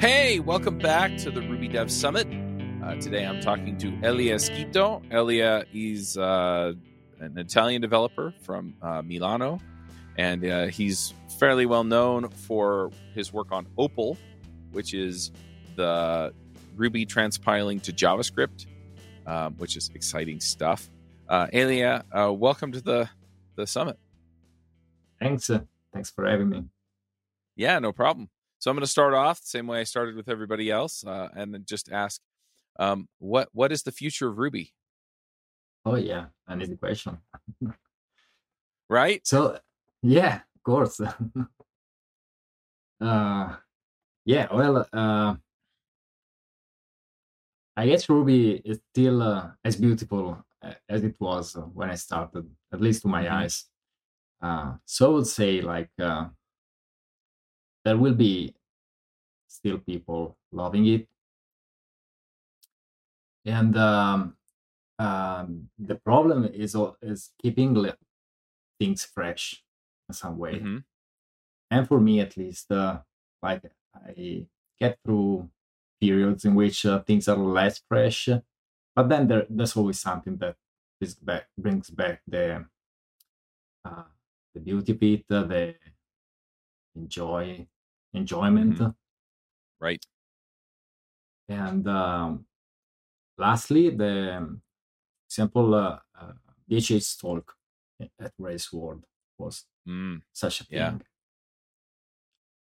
Hey, welcome back to the Ruby Dev Summit. Uh, today I'm talking to Elia Schito. Elia is uh, an Italian developer from uh, Milano, and uh, he's fairly well known for his work on Opal, which is the Ruby transpiling to JavaScript, um, which is exciting stuff. Uh, Elia, uh, welcome to the, the summit. Thanks. thanks for having me. Yeah, no problem. So I'm going to start off the same way I started with everybody else, uh, and then just ask, um, what what is the future of Ruby? Oh yeah, an easy question. right? So yeah, of course. uh, yeah, well, uh, I guess Ruby is still uh, as beautiful uh, as it was when I started, at least to my mm-hmm. eyes. Uh, so I would say like uh, there will be still people loving it and um, um, the problem is is keeping things fresh in some way mm-hmm. and for me at least uh, like i get through periods in which uh, things are less fresh but then there, there's always something that is back, brings back the uh, the beauty of it, uh, the enjoy enjoyment. Mm-hmm. Right. And um, lastly, the example uh, uh, DHH talk at Rails World was mm. such a thing. Yeah.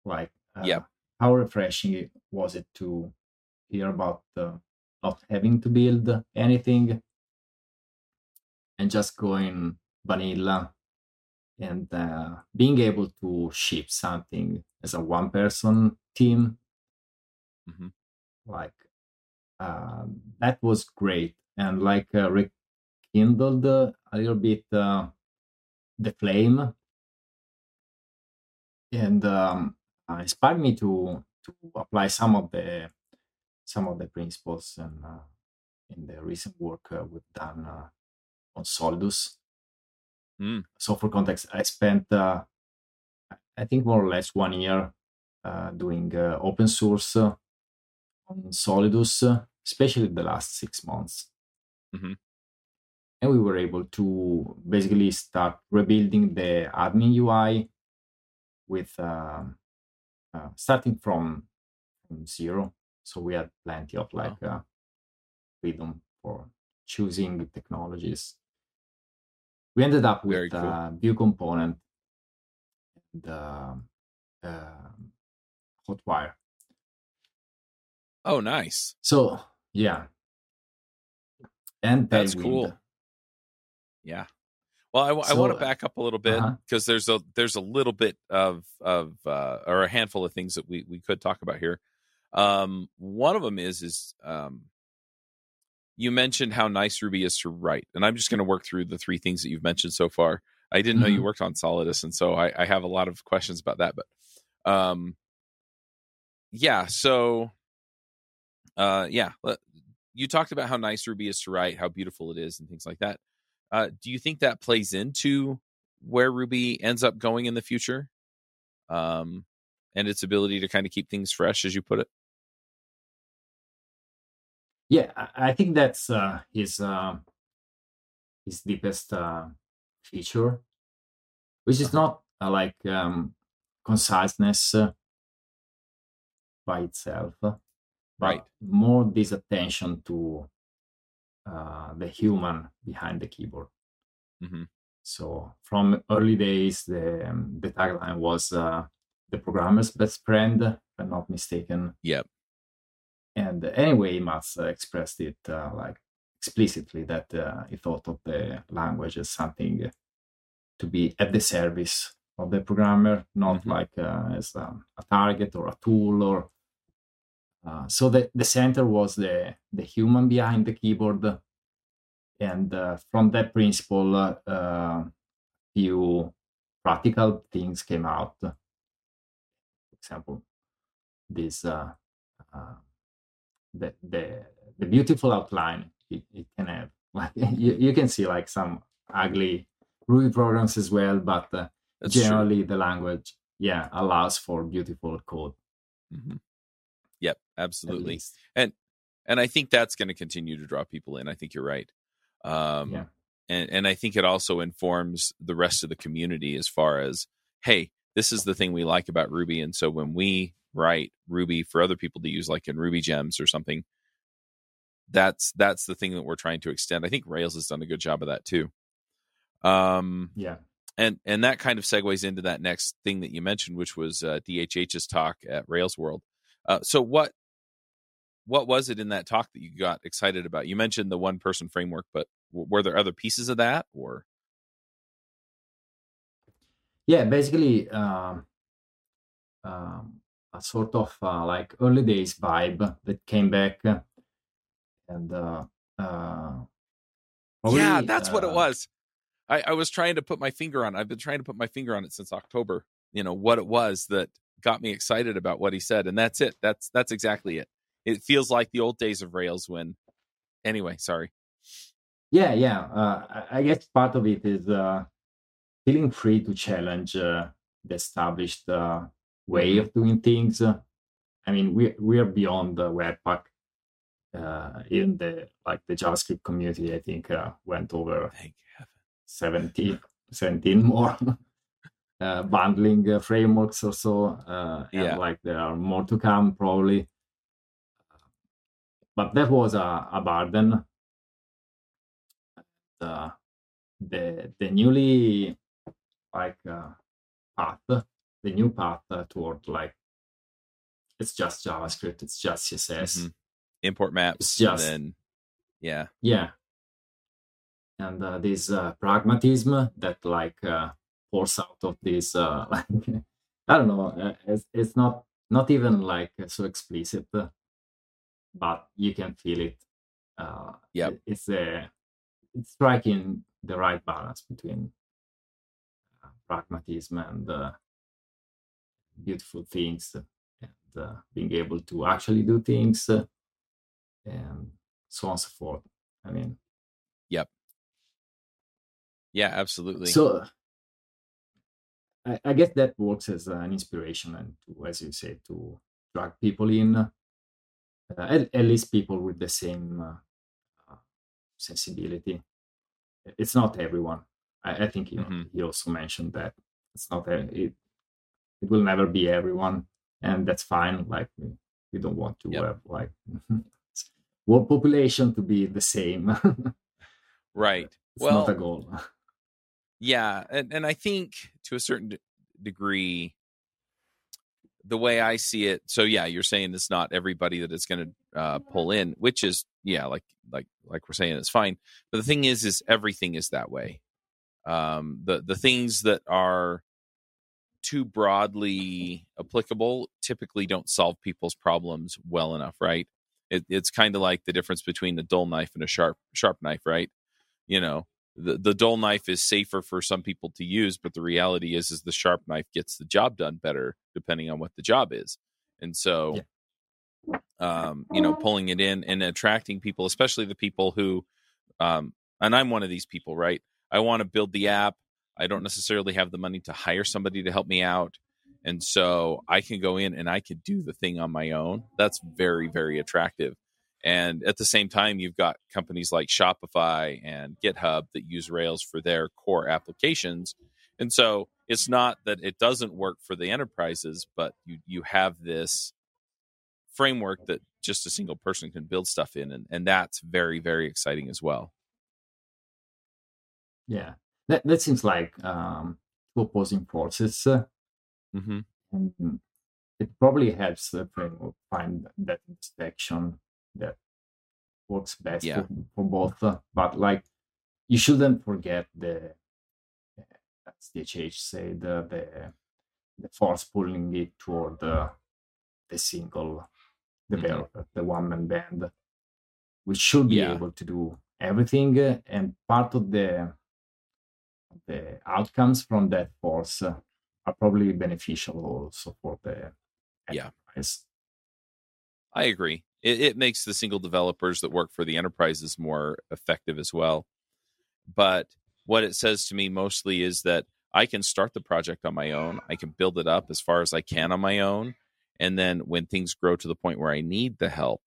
Like, uh, yeah. how refreshing was it to hear about uh, not having to build anything and just going vanilla and uh, being able to ship something as a one person team. Mm-hmm. like uh, that was great. And like uh, rekindled a little bit uh, the flame. And um, inspired me to to apply some of the some of the principles and uh, in the recent work uh, we've done uh, on Solidus Mm. So for context, I spent uh, I think more or less one year uh, doing uh, open source uh, on Solidus, especially the last six months. Mm-hmm. And we were able to basically start rebuilding the admin UI with um, uh, starting from, from zero. So we had plenty of like. Uh, freedom for choosing technologies we ended up with cool. uh, view component and uh, uh, hotwire oh nice so yeah and that's cool yeah well, I, so, I, want to back up a little bit because uh-huh. there's a there's a little bit of of uh, or a handful of things that we we could talk about here. Um, one of them is is um, you mentioned how nice Ruby is to write, and I'm just going to work through the three things that you've mentioned so far. I didn't mm-hmm. know you mm-hmm. worked on Solidus, and so I, I, have a lot of questions about that. But, um, yeah, so, uh, yeah, you talked about how nice Ruby is to write, how beautiful it is, and things like that. Uh, do you think that plays into where Ruby ends up going in the future, um, and its ability to kind of keep things fresh, as you put it? Yeah, I think that's uh, his uh, his deepest uh, feature, which is not uh, like um, conciseness uh, by itself, but right. more this attention to uh, the human behind the keyboard. Mm-hmm. So from early days, the um, the tagline was uh, the programmer's best friend, if I'm not mistaken. Yep. And anyway, Mats expressed it uh, like explicitly that uh, he thought of the language as something to be at the service of the programmer, not mm-hmm. like uh, as a, a, target or a tool or. Uh, so the, the center was the the human behind the keyboard, and uh, from that principle, uh, few practical things came out. For example, this the the, the beautiful outline it, it can have. Like you, you can see like some ugly Ruby programs as well, but uh, generally true. the language yeah allows for beautiful code. Mm-hmm. Yep, absolutely. And and I think that's going to continue to draw people in. I think you're right. Um, yeah. And and I think it also informs the rest of the community as far as hey, this is the thing we like about Ruby, and so when we write Ruby for other people to use, like in Ruby Gems or something, that's that's the thing that we're trying to extend. I think Rails has done a good job of that too. Um, yeah, and and that kind of segues into that next thing that you mentioned, which was uh, DHH's talk at Rails World. Uh, so what what was it in that talk that you got excited about? You mentioned the one person framework, but w- were there other pieces of that or? Yeah, basically, um, um, a sort of uh, like early days vibe that came back, and uh, uh, probably, yeah, that's what it uh, was. I, I was trying to put my finger on. I've been trying to put my finger on it since October. You know what it was that got me excited about what he said, and that's it. That's that's exactly it. It feels like the old days of Rails when. Anyway, sorry. Yeah, yeah. Uh, I guess part of it is uh, feeling free to challenge uh, the established uh, way of doing things. I mean, we we are beyond the Webpack. Uh, in the like the JavaScript community, I think uh, went over Thank 17, 17 more uh, bundling uh, frameworks or so. Uh, yeah. Like there are more to come probably. But that was a, a burden. Uh, the the newly like uh, path, the new path uh, toward like it's just JavaScript, it's just CSS, mm-hmm. import maps, it's just, then yeah, yeah, and uh, this uh, pragmatism that like uh, pours out of this uh, like i don't know uh, it's, it's not not even like so explicit but you can feel it uh yeah it, it's a it's striking the right balance between uh, pragmatism and uh, beautiful things and uh, being able to actually do things uh, and so on and so forth i mean yep yeah, absolutely. So I, I guess that works as an inspiration and to, as you say, to drag people in, uh, at, at, least people with the same uh, sensibility. It's not everyone. I, I think you, mm-hmm. he also mentioned that it's not it. It will never be everyone, and that's fine. Like we, we don't want to yep. have like world population to be the same. right. It's well, not a goal. Yeah, and and I think to a certain d- degree, the way I see it. So yeah, you're saying it's not everybody that it's going to uh, pull in, which is yeah, like like like we're saying, it's fine. But the thing is, is everything is that way. Um, the the things that are too broadly applicable typically don't solve people's problems well enough, right? It, it's kind of like the difference between a dull knife and a sharp sharp knife, right? You know, the, the dull knife is safer for some people to use, but the reality is is the sharp knife gets the job done better depending on what the job is. And so yeah. um, you know, pulling it in and attracting people, especially the people who um, and I'm one of these people, right? I want to build the app. I don't necessarily have the money to hire somebody to help me out. And so I can go in and I can do the thing on my own. That's very, very attractive. And at the same time, you've got companies like Shopify and GitHub that use Rails for their core applications. And so it's not that it doesn't work for the enterprises, but you, you have this framework that just a single person can build stuff in. And, and that's very, very exciting as well. Yeah. That, that seems like um, two opposing forces. Mm-hmm. And it probably helps the framework find that intersection that works best yeah. for, for, both. Uh, but like, you shouldn't forget the, as DHH said, the, the, the force pulling it toward the, the single developer, mm-hmm. the one man band. We should be yeah. able to do everything, uh, and part of the the outcomes from that force uh, are probably beneficial also for the yeah. I agree it, it makes the single developers that work for the enterprises more effective as well. But what it says to me mostly is that I can start the project on my own. I can build it up as far as I can on my own. and then when things grow to the point where I need the help,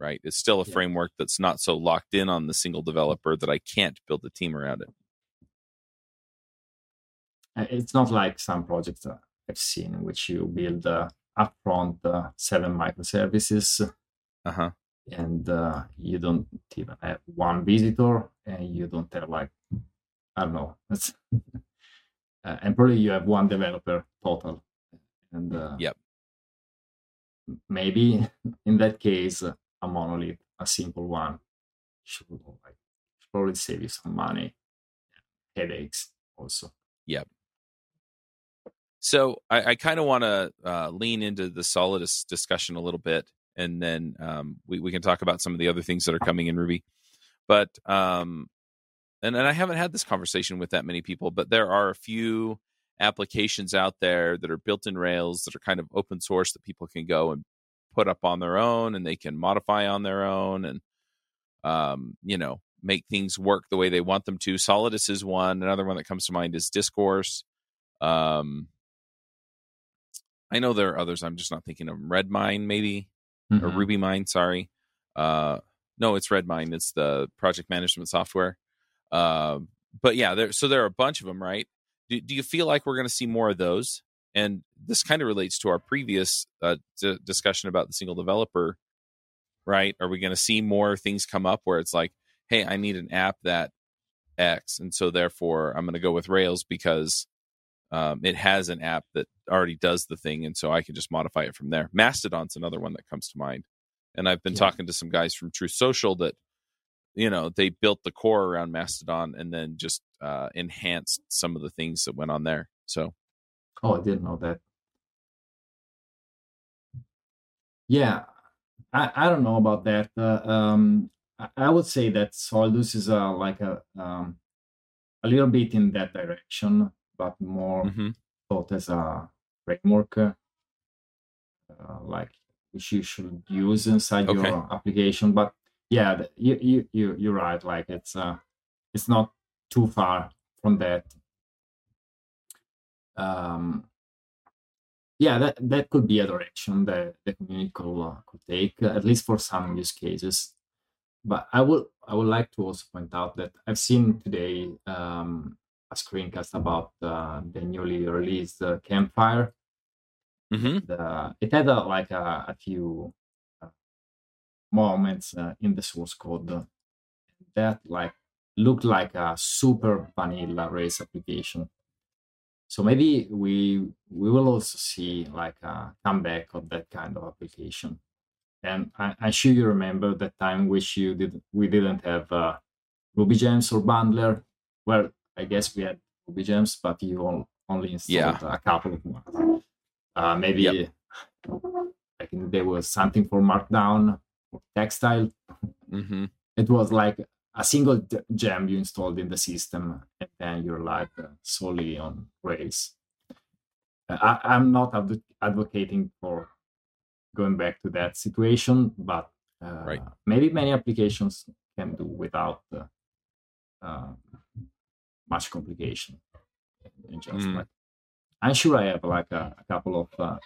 right? It's still a Yeah. framework that's not so locked in on the single developer that I can't build a team around it. Uh, It's not like some projects I've seen in which you build uh, upfront uh, seven microservices Uh huh. and uh, you don't even have one visitor and you don't have like I don't know. That's uh, and probably you have one developer total. And uh, Yep. maybe in that case, a monolith, a simple one, should like should probably save you some money, headaches also. So I, I kind of want to uh, lean into the Solidus discussion a little bit, and then um, we, we can talk about some of the other things that are coming in Ruby. But um, and and I haven't had this conversation with that many people, but there are a few applications out there that are built in Rails that are kind of open source that people can go and put up on their own, and they can modify on their own, and um, you know make things work the way they want them to. Solidus is one. Another one that comes to mind is Discourse. Um, I know there are others. I'm just not thinking of them. Redmine, maybe or Mhm. Ruby Mine. Sorry, uh, no, it's Redmine. It's the project management software. Uh, but yeah, there. So there are a bunch of them, right? Do, do you feel like we're going to see more of those? And this kind of relates to our previous uh, d- discussion about the single developer, right? Are we going to see more things come up where it's like, hey, I need an app that X, and so therefore I'm going to go with Rails because um, it has an app that already does the thing, and so I can just modify it from there. Mastodon's another one that comes to mind, and I've been Yeah. talking to some guys from Truth Social that you know they built the core around Mastodon and then just uh, enhanced some of the things that went on there. So Oh, I didn't know that. Yeah, I, I don't know about that. Uh, um, I, I would say that Solidus is uh, like a um, a little bit in that direction, but more mhm. thought as a framework, uh, like which you should use inside Okay. your application. But yeah, you you you you're right. Like it's uh, it's not too far from that. Um, yeah, that that could be a direction that the community could, uh, could take, uh, at least for some use cases. But I would I would like to also point out that I've seen today um, a screencast about uh, the newly released uh, Campfire. hmm The, it had uh, like a, a few uh, moments uh, in the source code that like looked like a super vanilla Rails application. So maybe we we will also see like a comeback of that kind of application. And I, I'm sure you remember that time which you did we didn't have uh, Ruby Gems or Bundler. Well, I guess we had Ruby Gems, but you only installed a couple of ones. Uh, maybe Yep. I think there was something for Markdown or Textile. hmm It was like a single gem you installed in the system, and then you're like uh, solely on Rails. Uh, I, I'm not adv- advocating for going back to that situation, but uh, Right. maybe many applications can do without uh, uh, much complication. Just Mm. like, I'm sure I have like a, a couple of uh,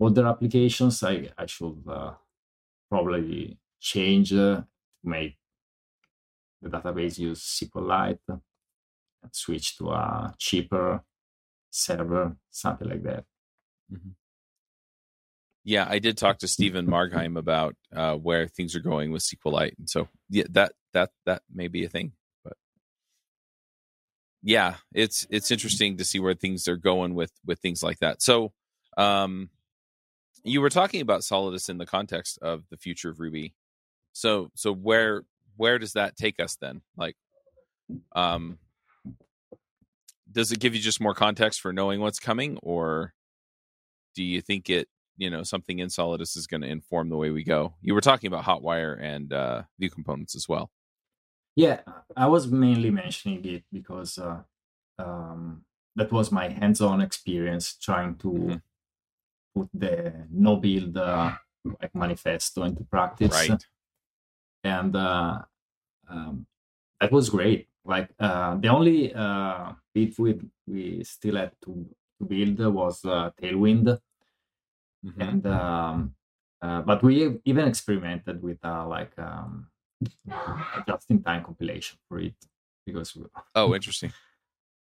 older applications. I I should uh, probably change uh, to make the database use SQLite and switch to a cheaper server, something like that. Yeah, I did talk to Stephen Margheim about uh, where things are going with SQLite, and so yeah, that that that may be a thing. Yeah, it's it's interesting to see where things are going with with things like that. So, um, you were talking about Solidus in the context of the future of Ruby. So so where where does that take us then? Like, um, does it give you just more context for knowing what's coming, or do you think it you know something in solidus is going to inform the way we go you were talking about hotwire and uh view components as well Yeah, I was mainly mentioning it because uh, um, that was my hands-on experience trying to Mhm. put the no build uh, like manifesto into practice, right and uh, um, that was great. Like uh, the only uh, bit we we still had to, to build was uh, Tailwind, mm-hmm. and um, uh, but we even experimented with uh, like um, just in time compilation for it because we, oh interesting.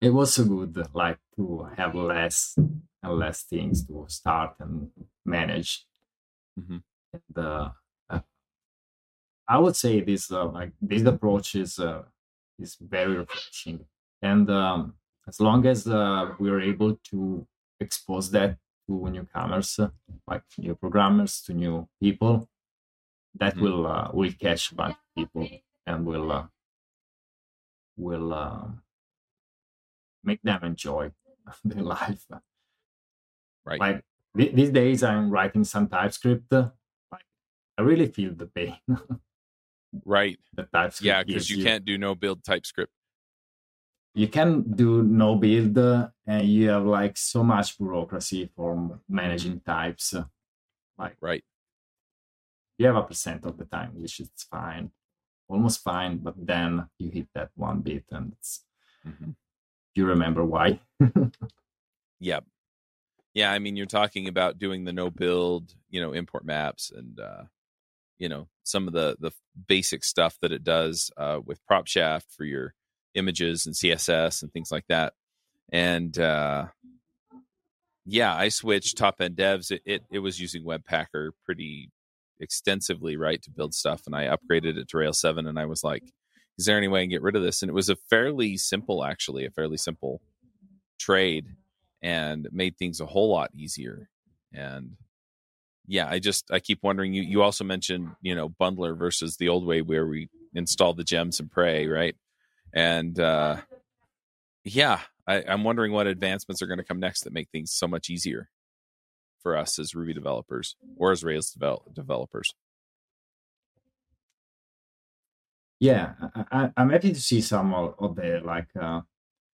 It was so good like to have less and less things to start and manage. Mm-hmm. and uh, uh, i would say this uh, like this approach is uh, is very refreshing. And um, as long as uh, we're able to expose that to newcomers like new programmers to new people that mm-hmm. will uh, will catch a bunch of people and will uh, will uh, make them enjoy their life. Right. Like th- these days, I'm writing some TypeScript. Like I really feel the pain. right. The TypeScript. Yeah, because you, you can't do no build TypeScript. You can do no build, uh, and you have like so much bureaucracy for managing types. Like right you have a percent of the time, which is fine, almost fine. But then you hit that one bit, and it's mm-hmm. you remember why. yep. Yeah, I mean, you're talking about doing the no build, you know, import maps, and uh, you know some of the the basic stuff that it does uh, with PropShaft for your images and CSS and things like that. And uh, yeah, I switched top end devs. It, it, it was using Webpacker pretty extensively, right, to build stuff. And I upgraded it to Rails 7 and I was like, is there any way I can get rid of this? And it was a fairly simple, actually, a fairly simple trade and made things a whole lot easier. And yeah, I just, I keep wondering, you, you also mentioned, you know, bundler versus the old way where we install the gems and pray, right? And, uh, yeah, I, I'm wondering what advancements are going to come next that make things so much easier for us as Ruby developers or as Rails develop- developers? Yeah, I, am happy to see some of, of the like uh,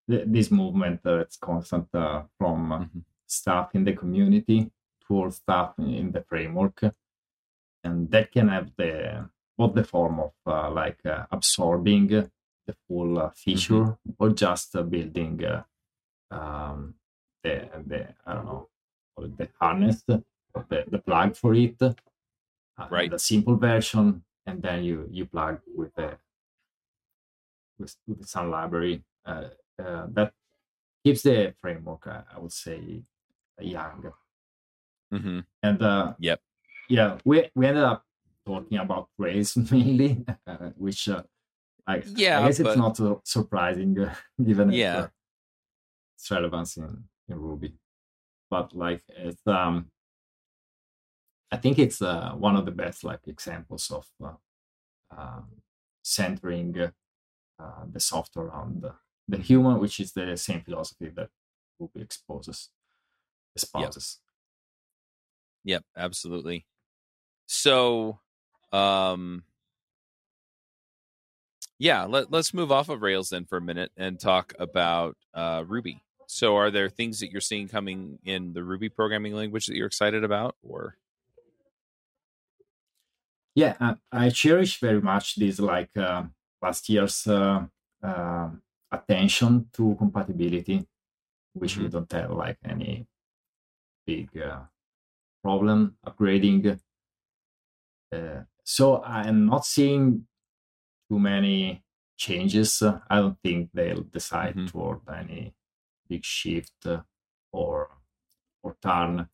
this movement that's constant uh, from uh, mm-hmm. stuff in the community towards stuff in the framework, and that can have the both the form of uh, like uh, absorbing the full uh, feature mm-hmm. or just building um, the the I don't know the harness, the, the plug for it, uh, right? The simple version, and then you you plug with the with, with some library uh, uh, that keeps the framework, uh, I would say, young. Mm-hmm. And uh, yep, yeah, we we ended up talking about Rails mainly, uh, which I, yeah, I guess but... it's not so surprising given yeah. its relevance in, in Ruby but like it's um i think it's uh, one of the best like examples of uh, um, centering uh, the software around the, the, human which is the same philosophy that ruby exposes espouses. Yep. yep absolutely. So um yeah let, let's move off of rails then for a minute and talk about uh, ruby so, are there things that you're seeing coming in the Ruby programming language that you're excited about, or? Yeah, I, I cherish very much this like uh, last year's uh, uh, attention to compatibility, which mm-hmm. we don't have like any big uh, problem upgrading. Uh, so I'm not seeing too many changes. I don't think they'll decide mm-hmm. toward any big shift or or turn.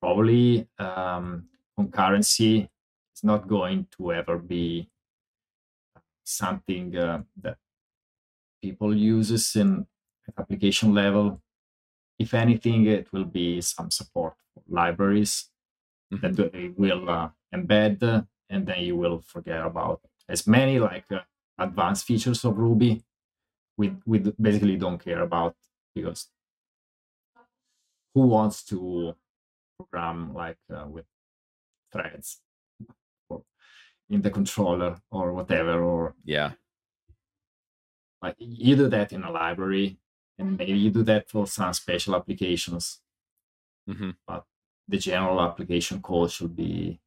Probably um, concurrency is not going to ever be something uh, that people uses in application level. If anything, it will be some support for libraries mm-hmm. that they will uh, embed, and then you will forget about as many like uh, advanced features of Ruby we we basically don't care about because who wants to program like uh, with threads or in the controller or whatever or yeah like you do that in a library and maybe you do that for some special applications mm-hmm. but the general application code should be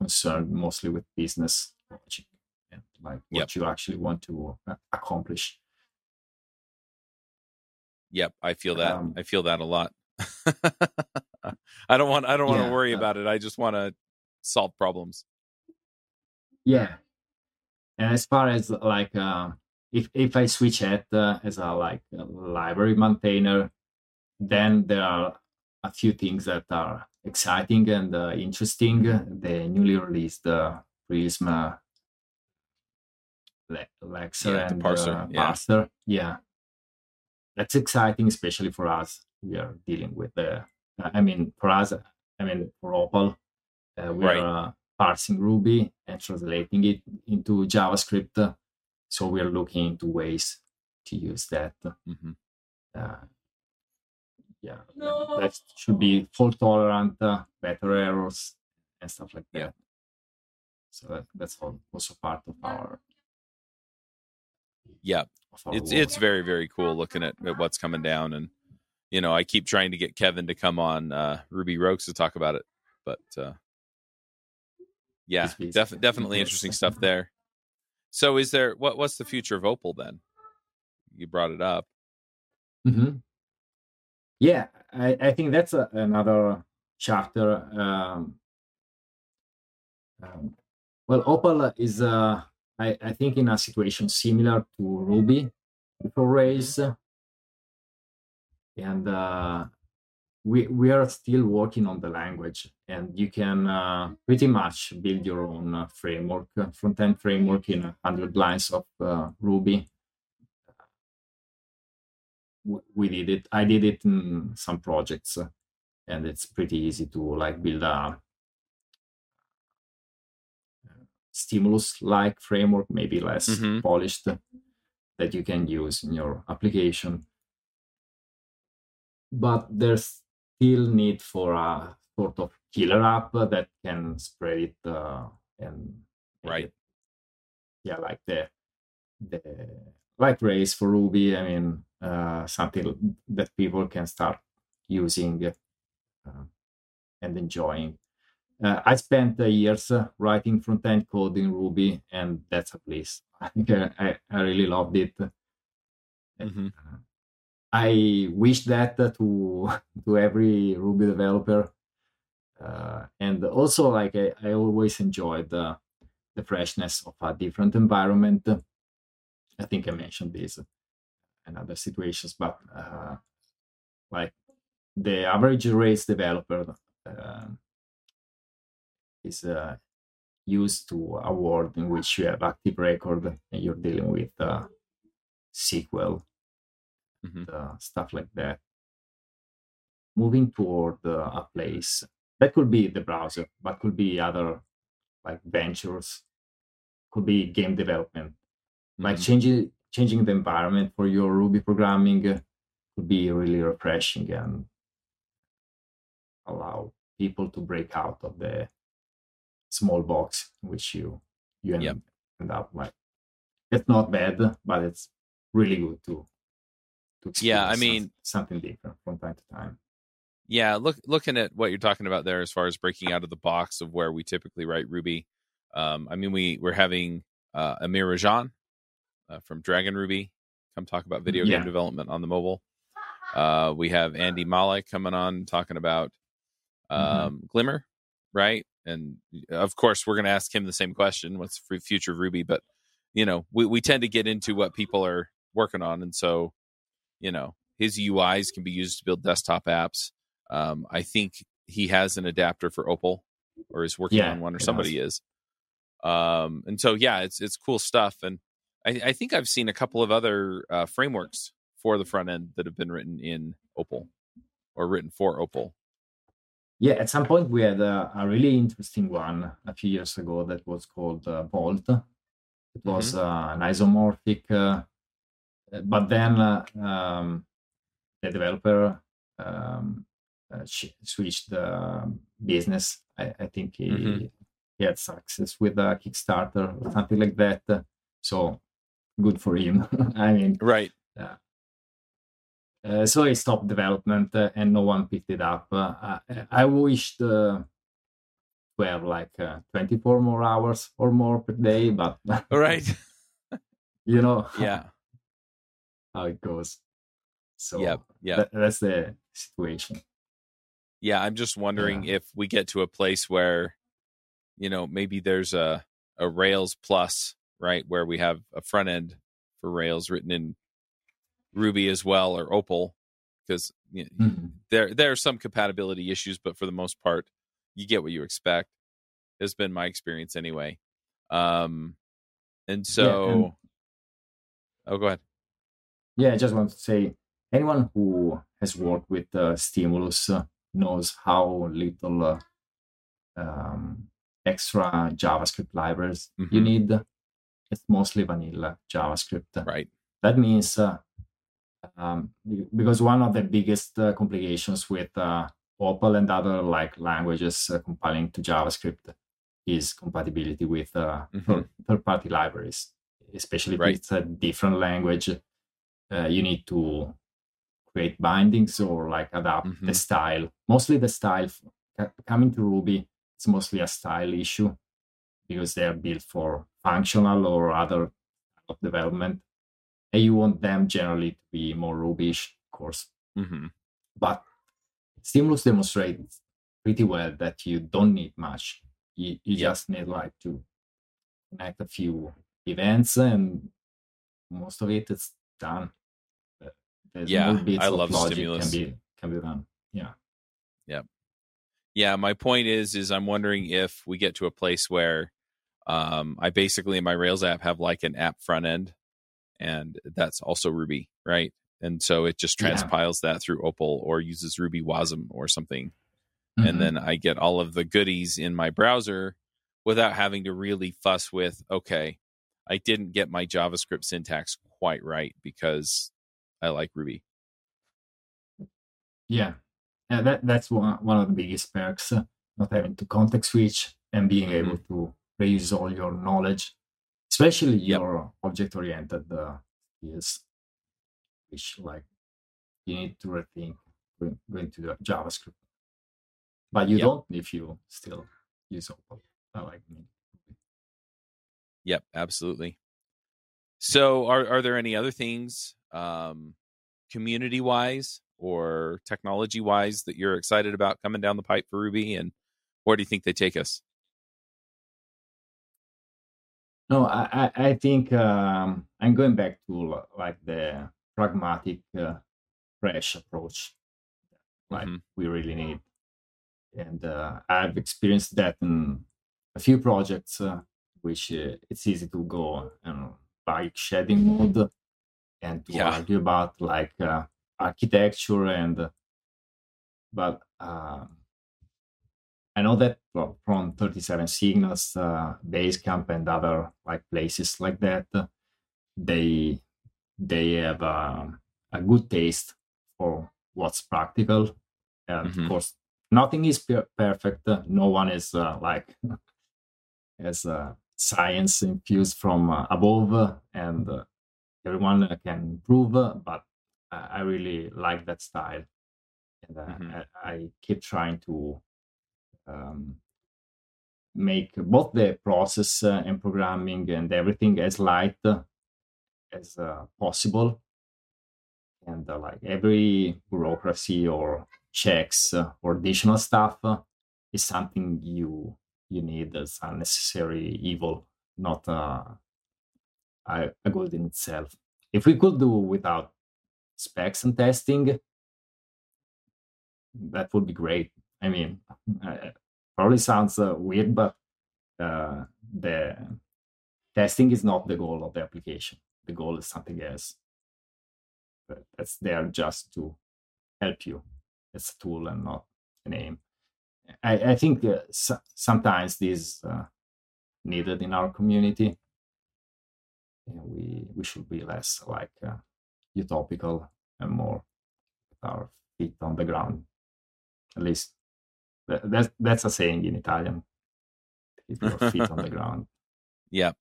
concerned mostly with business logic and like what yep. you actually want to uh, accomplish Yep, I feel that. Um, I feel that a lot. I don't want I don't want to worry uh, about it. I just want to solve problems. Yeah, and as far as like uh, if if I switch it uh, as a like a library maintainer, then there are a few things that are exciting and uh, interesting. The newly released uh, Prism uh, Lexer yeah, and parser. Uh, yeah. parser. Yeah, that's exciting, especially for us. We are dealing with the. I mean, for us, I mean, for Opal, uh, we right. are uh, parsing Ruby and translating it into JavaScript. So we are looking into ways to use that. Mm-hmm. Uh, yeah, no. that should be fault tolerant, uh, better errors, and stuff like that. Yeah. So that, that's also part of our. Yeah, it's it's very very cool looking at, at what's coming down, and you know I keep trying to get Kevin to come on uh, Ruby Rogues to talk about it, but uh, yeah, def- definitely interesting stuff there. So, is there what what's the future of Opal then? You brought it up. Mm-hmm. Yeah, I, I think that's a, another chapter. Um, um, well, Opal is, uh, I, I think, in a situation similar to Ruby before Rails, and uh, we we are still working on the language, and you can uh, pretty much build your own uh, framework, uh, front end framework in hundred lines of uh, Ruby we did it. I did it in some projects, and it's pretty easy to like build a stimulus-like framework, maybe less mm-hmm. polished, that you can use in your application. But there's still need for a sort of killer app that can spread it uh, and right. It, yeah, like the the like Rails for Ruby. I mean, uh, something that people can start using uh, and enjoying. Uh, I spent years uh, writing front end code in Ruby, and that's a place. I think I, I really loved it. Mm-hmm. I wish that to to every Ruby developer. Uh, and also, like I, I always enjoyed the, the freshness of a different environment. I think I mentioned this in other situations, but uh, like the average Rails developer uh, is uh, used to a world in which you have active record and you're dealing with uh, SQL, mm-hmm. Uh, stuff like that. Moving toward uh, a place that could be the browser, but could be other like ventures, could be game development, mm-hmm. like changing changing the environment for your Ruby programming could be really refreshing and allow people to break out of the small box in which you you end, yep. end up like it's not bad but it's really good to to yeah i mean something different from time to time yeah look looking at what you're talking about there as far as breaking out of the box of where we typically write ruby um, i mean we we're having uh, amir rajan uh, from Dragon Ruby come talk about video yeah. game development on the mobile. Uh, we have Andy Maleh coming on talking about mm-hmm. um, mm-hmm. Glimmer, right? And of course, we're going to ask him the same question: What's the future of Ruby? But you know, we we tend to get into what people are working on, and so you know, his UIs can be used to build desktop apps. Um, I think he has an adapter for Opal, or is working yeah, on one, or somebody is. Um, and so yeah, it's it's cool stuff, and I, I think I've seen a couple of other uh, frameworks for the front end that have been written in Opal or written for Opal. Yeah, at some point we had a, a really interesting one a few years ago that was called uh, Volt. It was mm-hmm. uh, an isomorphic, uh, but then uh, um, the developer um, uh, switched the business. I, I think he, mm-hmm. he, had success with a Kickstarter or something like that. So good for him. I mean, right. Yeah. Uh, so I stopped development uh, and no one picked it up. Uh, I, I wished uh, to have like uh, 24 more hours or more per day, but right, you know, yeah, how it goes. So yeah, yeah, that, that's the situation. Yeah, I'm just wondering yeah. if we get to a place where, you know, maybe there's a a Rails plus, right, where we have a front end for Rails written in Ruby as well or Opal, because you know, mm-hmm. there there are some compatibility issues, but for the most part, you get what you expect. Has been my experience anyway. Um, and so, yeah, and, oh, go ahead. Yeah, I just want to say, anyone who has worked with uh, Stimulus uh, knows how little uh, um, extra JavaScript libraries mm-hmm. you need. It's mostly vanilla JavaScript. Right. That means uh, um, because one of the biggest uh, complications with uh, Opal and other like languages uh, compiling to JavaScript is compatibility with uh, mm-hmm. third-party libraries, especially if right. it's a different language. Uh, you need to create bindings or like adapt mm-hmm. the style. Mostly the style coming to Ruby, it's mostly a style issue because they are built for functional or other development. And you want them generally to be more Rubyish, of course. Mm-hmm. But Stimulus demonstrates pretty well that you don't need much. You, you just need like to connect a few events and most of it is done. There's yeah, I love stimulus. Can be can be done. Yeah. Yeah. Yeah. My point is, is I'm wondering if we get to a place where um, I basically in my Rails app have like an app front end, and that's also Ruby, right? And so it just transpiles yeah. that through Opal or uses Ruby Wasm or something, mm-hmm. and then I get all of the goodies in my browser without having to really fuss with okay, I didn't get my JavaScript syntax quite right because I like Ruby. Yeah, yeah that, that's one, one of the biggest perks, not having to context switch and being mm-hmm. able to reuse all your knowledge, especially yep. your object oriented uh, skills, which like you need to rethink going, going to the JavaScript. But you yep. don't if you still use Opal. I like me. Yep, absolutely. So, are are there any other things um, community wise or technology wise that you're excited about coming down the pipe for Ruby? And where do you think they take us? No, I, I think um, I'm going back to like the pragmatic, uh, fresh approach like mm-hmm. we really need. And uh, I've experienced that in a few projects, uh, which uh, it's easy to go and bike shedding mode and to yeah. argue about like uh, architecture and but uh, I know that from 37 Signals, uh, Basecamp, and other like places like that, they they have uh, a good taste for what's practical. And mm-hmm. of course, nothing is per- perfect. No one is uh, like as uh, science infused from uh, above, and uh, everyone can improve, but I really like that style. And uh, mm-hmm. I, I, keep trying to um, make both the process uh, and programming and everything as light as uh, possible. And uh, like every bureaucracy or checks uh, or additional stuff is something you you need as unnecessary evil, not a, a good in itself. If we could do without specs and testing, that would be great. I mean, uh, probably sounds uh, weird, but uh, the testing is not the goal of the application. The goal is something else. But that's there just to help you. It's a tool and not a name. I, I think uh, so- sometimes this uh, needed in our community we we should be less like uh, utopical and more our feet on the ground. At least that, that's that's a saying in Italian. Keep your feet on the ground. Yeah,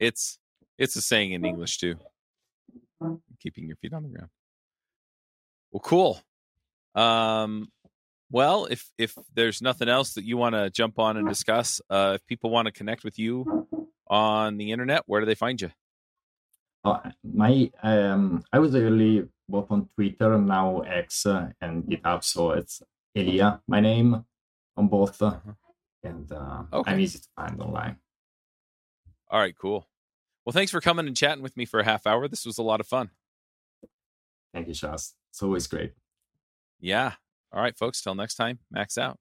it's it's a saying in English too. Keeping your feet on the ground. Well, cool. Um, well, if if there's nothing else that you want to jump on and discuss, uh, if people want to connect with you, on the internet, where do they find you? Uh, my um, I was early both on Twitter now X uh, and GitHub, so it's Elia, my name, on both, uh-huh. and uh, okay. I'm easy to find online. All right, cool. Well, thanks for coming and chatting with me for a half hour. This was a lot of fun. Thank you, Shaz. It's always great. Yeah. All right, folks. Till next time, Max out.